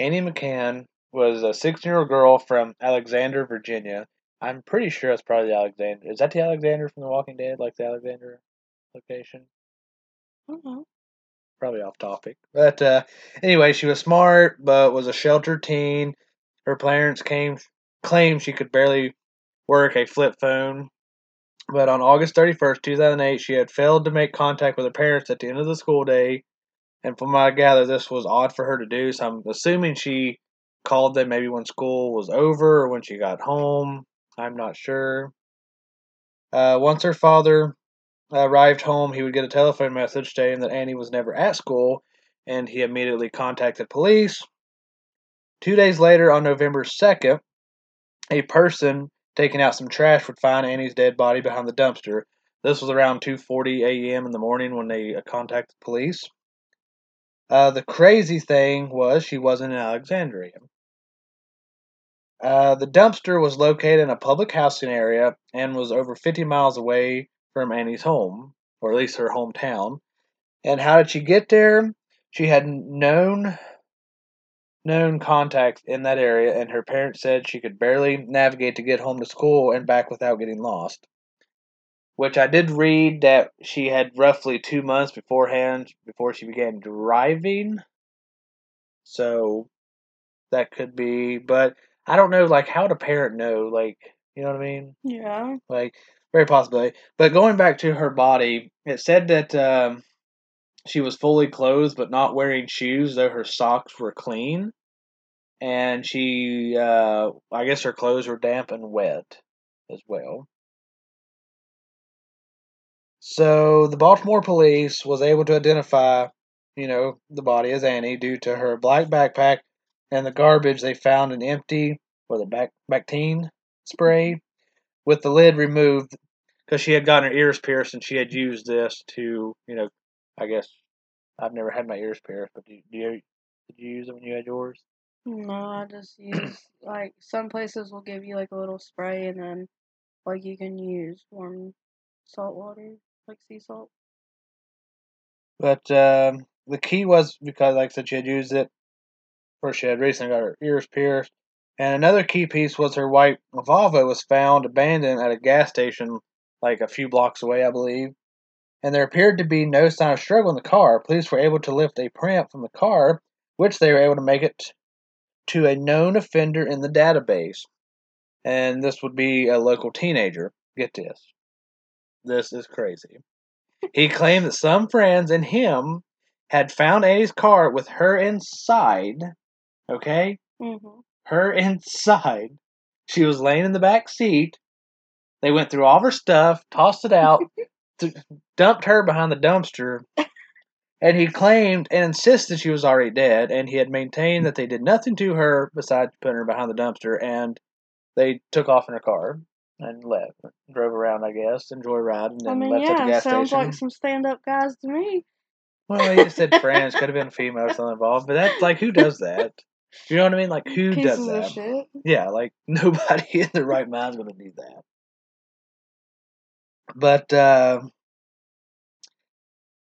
Annie McCann was a 16 year old girl from Alexandria, Virginia. I'm pretty sure that's probably the Alexandria. Is that the Alexandria from The Walking Dead? Like the Alexandria location? I don't know. Probably off topic. But uh, anyway, she was smart, but was a sheltered teen. Her parents came claimed she could barely work a flip phone. But on August 31st, 2008, she had failed to make contact with her parents at the end of the school day. And from what I gather, this was odd for her to do. So I'm assuming she called them maybe when school was over or when she got home. I'm not sure. Uh, once her father arrived home, he would get a telephone message stating that Annie was never at school, and he immediately contacted police. Two days later, on November 2nd, a person taking out some trash would find Annie's dead body behind the dumpster. This was around 2:40 a.m. in the morning when they contacted police. Uh, the crazy thing was she wasn't in Alexandria. Uh, the dumpster was located in a public housing area and was over 50 miles away from Annie's home, or at least her hometown. And how did she get there? She had known known contacts in that area, and her parents said she could barely navigate to get home to school and back without getting lost. Which I did read that she had roughly two months beforehand before she began driving. So that could be, but I don't know, like, how would a parent know? Like, you know what I mean? Yeah. Like, very possibly. But going back to her body, it said that um, she was fully clothed but not wearing shoes, though her socks were clean. And she, uh, I guess her clothes were damp and wet as well. So the Baltimore police was able to identify, you know, the body as Annie due to her black backpack and the garbage they found an empty, or the back Bactine spray with the lid removed because she had gotten her ears pierced and she had used this to, you know, I guess I've never had my ears pierced, but do do you did you use them when you had yours? No, I just use like some places will give you like a little spray and then like you can use warm salt water, like sea salt. But um, the key was because, like I said, she had used it, or she had recently got her ears pierced. And another key piece was her white Volvo was found abandoned at a gas station, like a few blocks away, I believe. And there appeared to be no sign of struggle in the car. Police were able to lift a print from the car, which they were able to make it to a known offender in the database. And this would be a local teenager. Get this. This is crazy. He claimed that some friends and him had found Annie's car with her inside. Okay? Mm-hmm. Her inside. She was laying in the back seat. They went through all of her stuff, tossed it out, th- dumped her behind the dumpster. And he claimed and insisted she was already dead, and he had maintained that they did nothing to her besides putting her behind the dumpster, and they took off in her car and left. Drove around, I guess, enjoy ride, and then I mean, left at the yeah, gas sounds station. like some stand-up guys to me. Well, you just said friends, could have been a female or something involved, but that's like who does that? You know what I mean? Like who Pieces does that? shit. Yeah, like nobody in their right mind's gonna do that. But uh,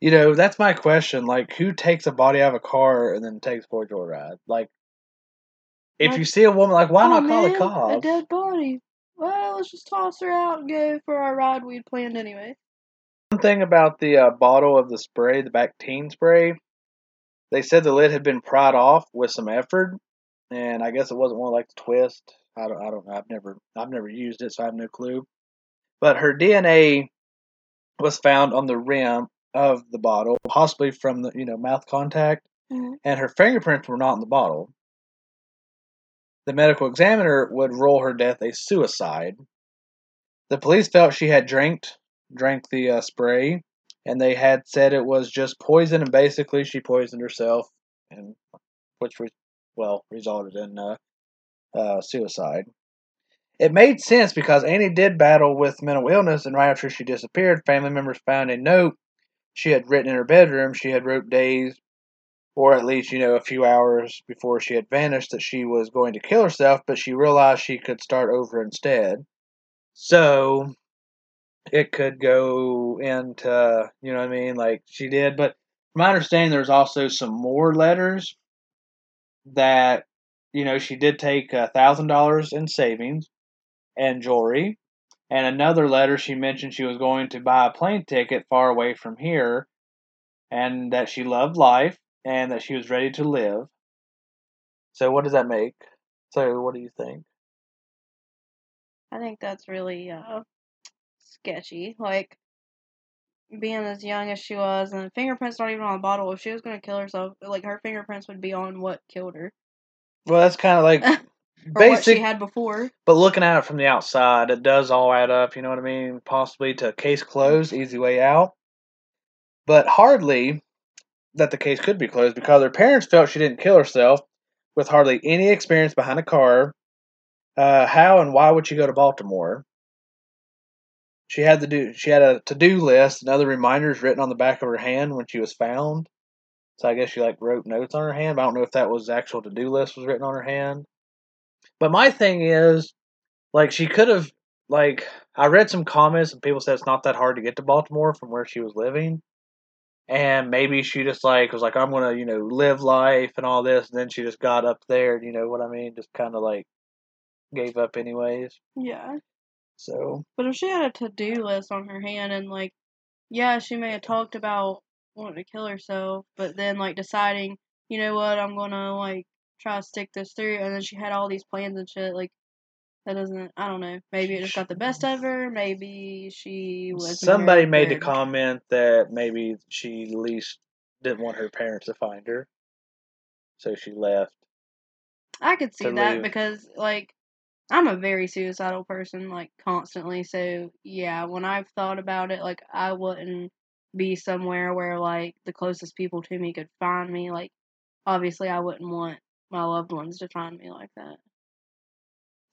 you know, that's my question. Like, who takes a body out of a car and then takes for a joyride? Like, if Like, you see a woman, like, why oh not call man, the a dead body. Well, let's just toss her out and go for our ride we'd planned anyway. One thing about the uh, bottle of the spray, the Bactine spray, they said the lid had been pried off with some effort, and I guess it wasn't one like the twist. I don't, I don't know. I've never, I've never used it, so I have no clue. But her DNA was found on the rim of the bottle, possibly from the you know mouth contact, Mhm. and her fingerprints were not in the bottle. The medical examiner would rule her death a suicide. The police felt she had drank drank the uh, spray, and they had said it was just poison, and basically she poisoned herself, and which was well resulted in uh, uh, suicide. It made sense because Annie did battle with mental illness, and right after she disappeared, family members found a note she had written in her bedroom. She had wrote days, or at least you know a few hours before she had vanished, that she was going to kill herself, but she realized she could start over instead. So it could go into you know what I mean, like she did. But from my understanding, there's also some more letters that you know she did take a thousand dollars in savings and jewelry. And another letter, she mentioned she was going to buy a plane ticket far away from here, and that she loved life and that she was ready to live. So, what does that make? So, what do you think? I think that's really uh, sketchy. Like being as young as she was, and the fingerprints not even on the bottle. If she was gonna kill herself, like her fingerprints would be on what killed her, Well, that's kind of like or what she had before. but looking at it from the outside, it does all add up. You know what I mean? Possibly to case closed, easy way out, but hardly that the case could be closed because her parents felt she didn't kill herself with hardly any experience behind a car. Uh, how and why would she go to Baltimore? She had to do. She had a to-do list and other reminders written on the back of her hand when she was found. So I guess she like wrote notes on her hand. I don't know if that was actual to-do list was written on her hand. But my thing is, like, she could have like I read some comments and people said it's not that hard to get to Baltimore from where she was living. And maybe she just like was like, I'm gonna, you know, live life and all this, and then she just got up there, and you know what I mean? Just kinda like gave up anyways. Yeah, So but if she had a to-do list on her hand and like, yeah, she may have talked about wanting to kill herself, but then like deciding, you know what, I'm gonna like try to stick this through, and then she had all these plans and shit. Like that doesn't. I don't know. Maybe it just got the best of her. Maybe she was. somebody made the comment that maybe she at least didn't want her parents to find her. So she left. I could see that leave. because like I'm a very suicidal person, like constantly. So yeah, when I've thought about it, like I wouldn't be somewhere where like the closest people to me could find me. Like obviously, I wouldn't want my loved ones to find me like that.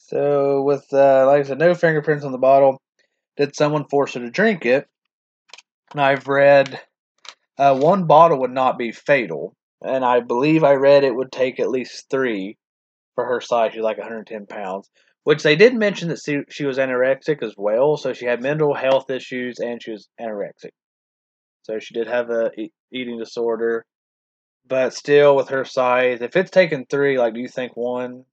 So with uh, like I said, no fingerprints on the bottle. Did someone force her to drink it? And I've read uh, one bottle would not be fatal, and I believe I read it would take at least three for her size. She's like 110 pounds, which they did mention that she, she was anorexic as well. So she had mental health issues and she was anorexic. So she did have a e- eating disorder, but still with her size, if it's taken three, like do you think one?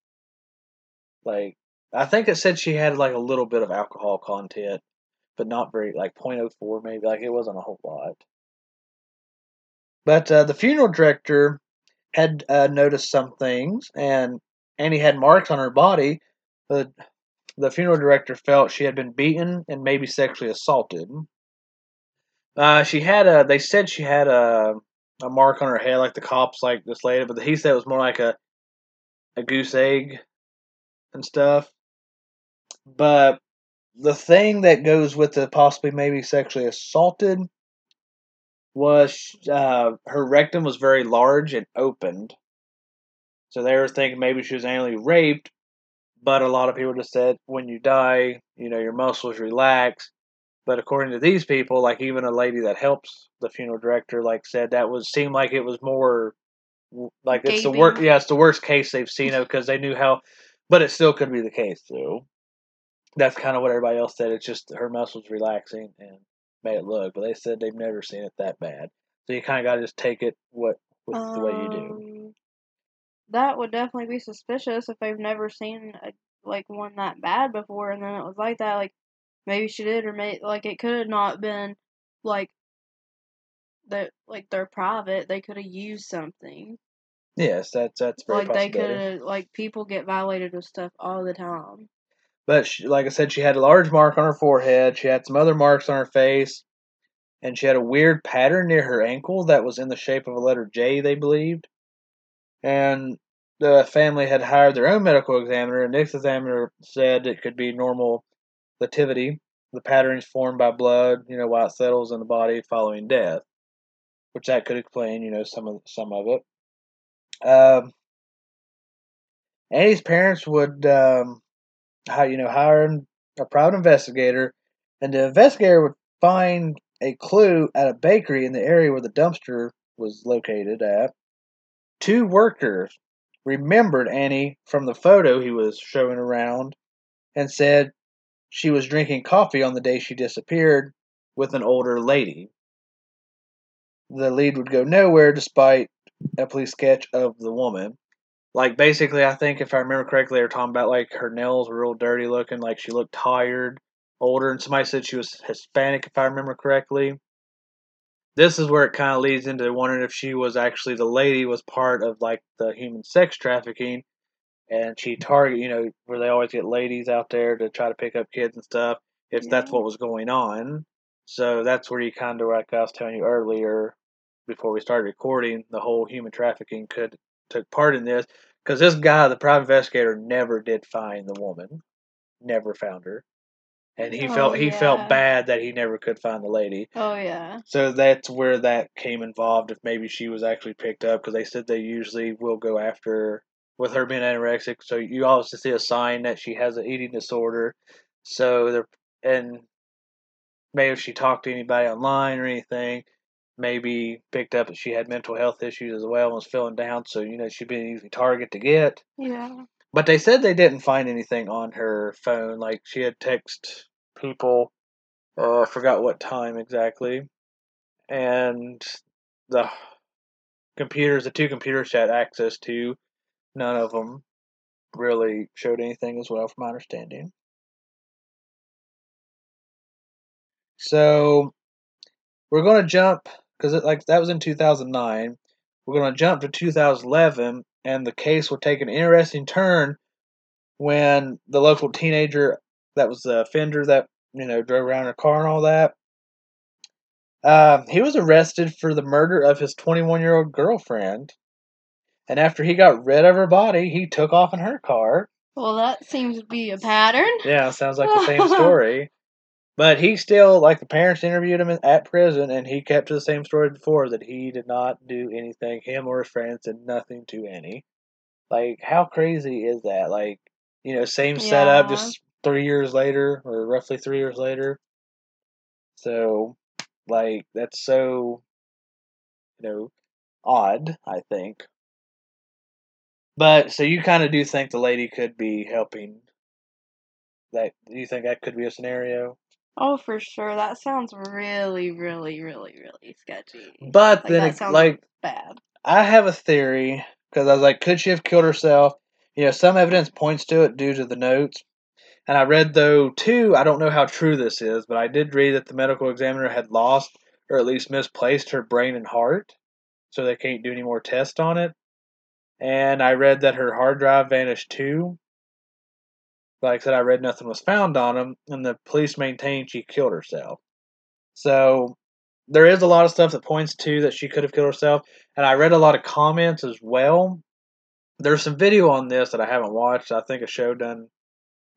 Like I think it said she had like a little bit of alcohol content, but not very like 0.04 maybe. Like it wasn't a whole lot. But uh, the funeral director had uh, noticed some things, and Annie had marks on her body. But the funeral director felt she had been beaten and maybe sexually assaulted. Uh, she had a. They said she had a a mark on her head, like the cops, like this lady, but he said it was more like a a goose egg and stuff. But the thing that goes with the possibly maybe sexually assaulted was uh, her rectum was very large and opened. So they were thinking maybe she was anally raped, but a lot of people just said when you die, you know, your muscles relax. But according to these people, like even a lady that helps the funeral director, like said that was seemed like it was more like it's the worst. Yeah, it's the worst case they've seen of because they knew how, but it still could be the case though. That's kind of what everybody else said. It's just her muscles relaxing and made it look, but they said they've never seen it that bad. So you kind of got to just take it what with the way you do. Um, That would definitely be suspicious if they've never seen a, like one that bad before, and then it was like that. Like maybe she did, or may like it could have not been like that. Like they're private, they could have used something. Yes, that's that's very Like they could have like people get violated with stuff all the time. But she, like I said, she had a large mark on her forehead. She had some other marks on her face, and she had a weird pattern near her ankle that was in the shape of a letter J. They believed, and the family had hired their own medical examiner. And this examiner said it could be normal lividity. The pattern is formed by blood, you know, while it settles in the body following death, which that could explain, you know, some of some of it. Um, Annie's parents would um, how you know hiring a private investigator, and the investigator would find a clue at a bakery in the area where the dumpster was located at. Two workers remembered Annie from the photo he was showing around, and said she was drinking coffee on the day she disappeared with an older lady. The lead would go nowhere despite a police sketch of the woman. Like basically, I think if I remember correctly, they were talking about like her nails were real dirty looking, like she looked tired, older, and somebody said she was Hispanic, if I remember correctly. This is where it kind of leads into wondering if she was actually the lady was part of like the human sex trafficking, and she target you know where they always get ladies out there to try to pick up kids and stuff. If that's what was going on, so that's where you kind of like I was telling you earlier before we started recording, the whole human trafficking could took part in this because this guy, the private investigator, never did find the woman, never found her, and he Oh, felt he yeah. felt bad that he never could find the lady. Oh yeah. So that's where that came involved. If maybe she was actually picked up, because they said they usually will go after with her being anorexic. So you also see a sign that she has an eating disorder. So they're and maybe if she talked to anybody online or anything, maybe picked up that she had mental health issues as well and was feeling down. So you know she'd be an easy target to get. Yeah. But they said they didn't find anything on her phone. Like she had text people. Uh, I forgot what time exactly. And the computers, the two computers she had access to, none of them really showed anything as well, from my understanding. So we're going to jump because like that was in 2009. We're going to jump to 2011, and the case will take an interesting turn when the local teenager that was the offender that you know drove around in a car and all that. Um, he was arrested for the murder of his 21 year old girlfriend, and after he got rid of her body, he took off in her car. Well, that seems to be a pattern. Yeah, sounds like the same story. But he still, like the parents interviewed him at prison, and he kept to the same story before that he did not do anything. Him or his friends did nothing to any. Like, how crazy is that? Like, you know, same setup, just three years later, or roughly three years later. So, like, that's so, you know, odd, I think. But, so you kind of do think the lady could be helping. That do you think that could be a scenario? Oh, for sure. That sounds really, really, really, really sketchy. But Like then, it, like, bad. I have a theory because I was like, could she have killed herself? You know, some evidence points to it due to the notes. And I read, though, too, I don't know how true this is, but I did read that the medical examiner had lost or at least misplaced her brain and heart, so they can't do any more tests on it. And I read that her hard drive vanished too. Like I said, I read nothing was found on him, and the police maintained she killed herself. So there is a lot of stuff that points to that she could have killed herself, and I read a lot of comments as well. There's some video on this that I haven't watched. I think a show done,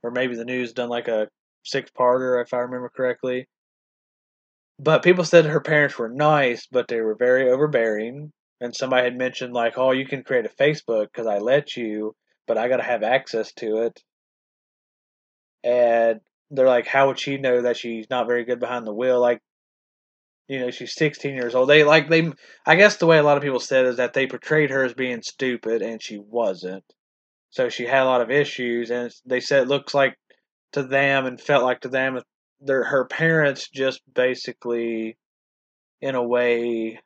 or maybe the news done like a six parter, if I remember correctly. But people said her parents were nice, but they were very overbearing. And somebody had mentioned like, "Oh, you can create a Facebook because I let you, but I got to have access to it." And they're like, "How would she know that she's not very good behind the wheel?" Like, you know, she's 16 years old. They like they. I guess the way a lot of people said is that they portrayed her as being stupid, and she wasn't. So she had a lot of issues, and they said it looks like to them and felt like to them their her parents just basically, in a way,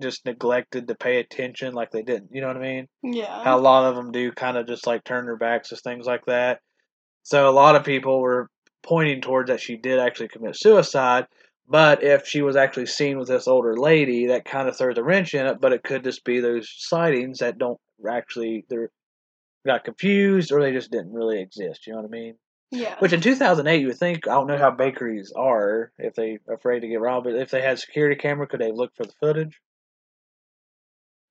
just neglected to pay attention, like they didn't. You know what I mean? Yeah. How a lot of them do, kind of just like turn their backs to things like that. So a lot of people were pointing towards that she did actually commit suicide. But if she was actually seen with this older lady, that kind of throws a wrench in it. But it could just be those sightings that don't actually they're got confused or they just didn't really exist. You know what I mean? yeah. Which in 2008, you would think I don't know how bakeries are if they afraid to get robbed, but if they had security camera, could they look for the footage?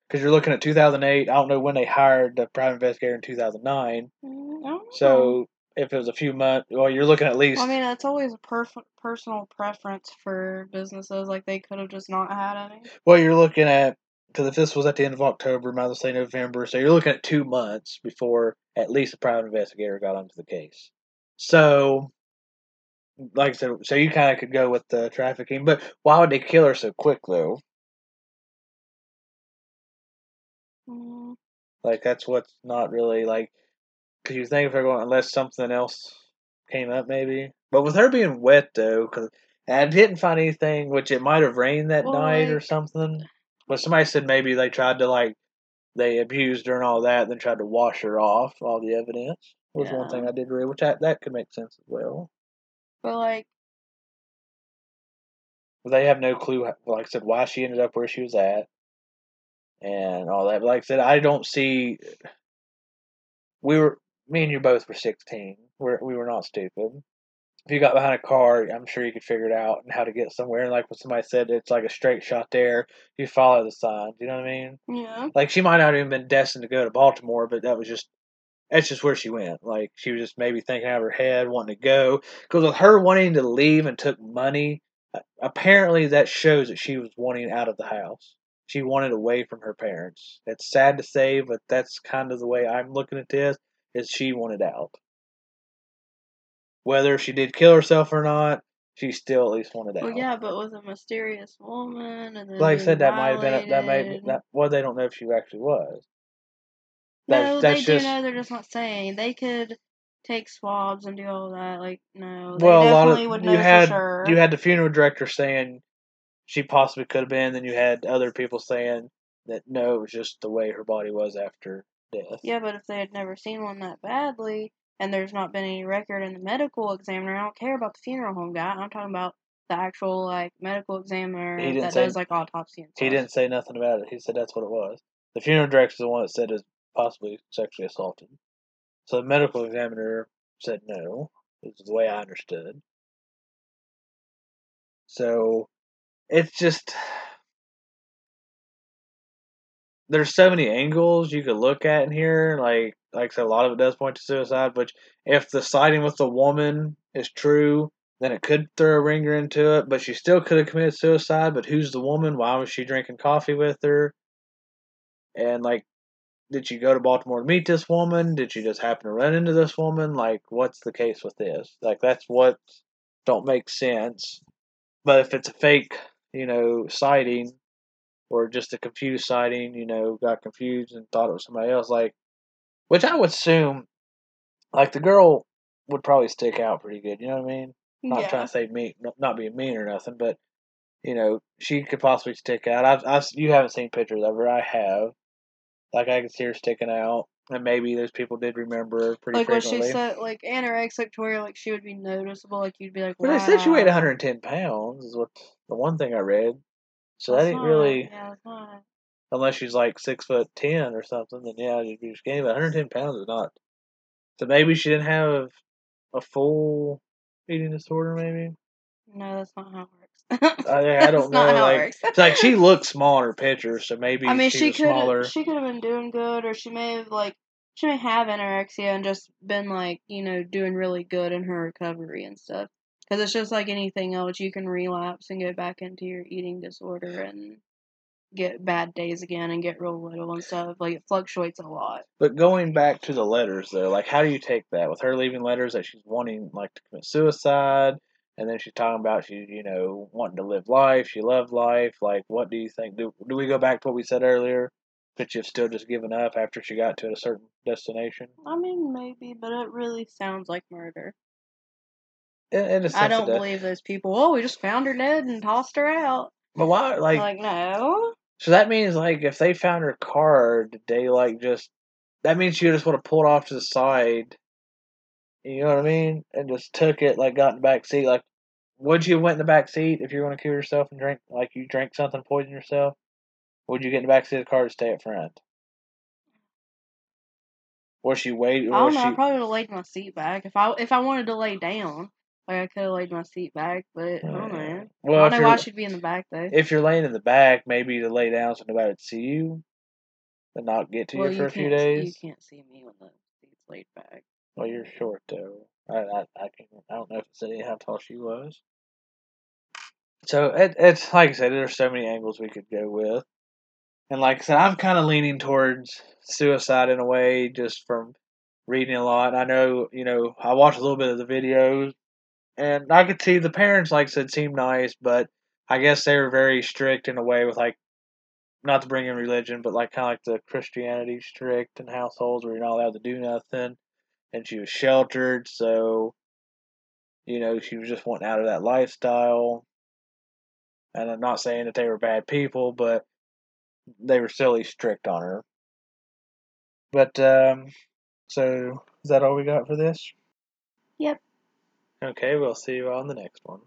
Because you're looking at 2008. I don't know when they hired the private investigator in 2009. Mm, I don't know. So if it was a few months, well, you're looking at least. I mean, it's always a perf- personal preference for businesses. Like they could have just not had any. Well, you're looking at because if this was at the end of October, might as well say November, so you're looking at two months before at least a private investigator got onto the case. So, like I said, so you kind of could go with the trafficking, but why would they kill her so quick though? Mm, Like that's what's not really like. Because you think if they're going unless something else came up, maybe. But with her being wet though, because I didn't find anything, which it might have rained that Well, night or something. But somebody said maybe they tried to like they abused her and all that, then tried to wash her off all the evidence. Was one thing I did read, which I, that could make sense as well. But like, they have no clue, like I said, why she ended up where she was at, and all that. But like I said, I don't see. We were, me and you both were sixteen. We're, we were not stupid. If you got behind a car, I'm sure you could figure it out and how to get somewhere. And like what somebody said, it's like a straight shot there. You follow the signs. You know what I mean? yeah, Like she might not have even been destined to go to Baltimore, but that was just that's just where she went. Like she was just maybe thinking out of her head, wanting to go. Because with her wanting to leave and took money, apparently that shows that she was wanting out of the house. She wanted away from her parents. It's sad to say, but that's kind of the way I'm looking at this. Is she wanted out? Whether she did kill herself or not, she still at least wanted out. well, yeah, but with a mysterious woman and then Like I said, that might have been a, that violated. that well they don't know if she actually was. No, That's- they that's do know. They're just not saying. They could take swabs and do all that. Like, no, they well, a lot definitely of would you know had for sure. you had the funeral director saying she possibly could have been. Then you had other people saying that no, it was just the way her body was after death. Yeah, but if they had never seen one that badly, and there's not been any record in the medical examiner, I don't care about the funeral home guy. I'm talking about the actual like medical examiner He didn't that say- does like autopsy and stuff. He didn't say nothing about it. He said that's what it was. The funeral director is the one that said it was possibly sexually assaulted. So the medical examiner said no. This is the way I understood. So it's just there's so many angles you could look at in here. Like like I said, a lot of it does point to suicide. But if the sighting with the woman is true, then it could throw a ringer into it. But she still could have committed suicide. But who's the woman? Why was she drinking coffee with her? And like, did she go to Baltimore to meet this woman? Did she just happen to run into this woman? Like, what's the case with this? Like, that's what don't make sense. But if it's a fake, you know, sighting or just a confused sighting, you know, got confused and thought it was somebody else, like, which I would assume, like, the girl would probably stick out pretty good. You know what I mean? Not yeah. trying to say mean, not being mean or nothing, but you know, she could possibly stick out. I've, I've, you haven't seen pictures of her. I have. Like I can see her sticking out, and maybe those people did remember her pretty like what she said, like anorexic to where like she would be noticeable. Like you'd be like, But wow. they said she weighed 110 pounds. Is what the one thing I read. So that ain't really Yeah, not. unless she's like six foot ten or something. Then yeah, you'd be skinny. But 110 pounds is not. So maybe she didn't have a full eating disorder. Maybe No, that's not how it works. I, I don't know. it Like it's like she looks small in her picture, so maybe I mean, she, she could she could have been doing good, or she may have like she may have anorexia and just been like you know doing really good in her recovery and stuff. Because it's just like anything else, you can relapse and go back into your eating disorder and get bad days again and get real little and stuff. Like it fluctuates a lot. But going back to the letters though, like how do you take that with her leaving letters that she's wanting like to commit suicide, and then she's talking about she you know wanting to live life, she loved life. Like what do you think? Do do we go back to what we said earlier? Could she have still just given up after she got to a certain destination? I mean, maybe, but it really sounds like murder. In, in I don't believe those people. Oh, we just found her dead and tossed her out. But why? Like, Like, no. so that means like if they found her car, did they like just? That means she just would have pulled off to the side. You know what I mean? And just took it, like got in the back seat. Like, would you have went in the back seat if you were going to kill yourself and drink like you drank something, poison yourself? Would you get in the back seat of the car to stay up front? Was she wait? I don't know. she? I probably would have laid my seat back if I if I wanted to lay down. Like I could have laid my seat back, but I don't know. Well, I if don't know why you're she'd be in the back though. if you're laying in the back, maybe to lay down so nobody would see you, and not get to well, you for a few days. you can't see me when the seat's laid back. Well, you're short though. I I I, can, I don't know if it said how tall she was. So it, it's like I said, there's so many angles we could go with, and like I said, I'm kind of leaning towards suicide in a way, just from reading a lot. I know, you know, I watched a little bit of the videos, and I could see the parents, like I said, seemed nice, but I guess they were very strict in a way with like, not to bring in religion, but like kind of like the Christianity strict in households where you're not allowed to do nothing and she was sheltered, so you know she was just wanting out of that lifestyle. And I'm not saying that they were bad people, but they were silly strict on her. But um, so is that all we got for this? Yep. Okay, we'll see you on the next one.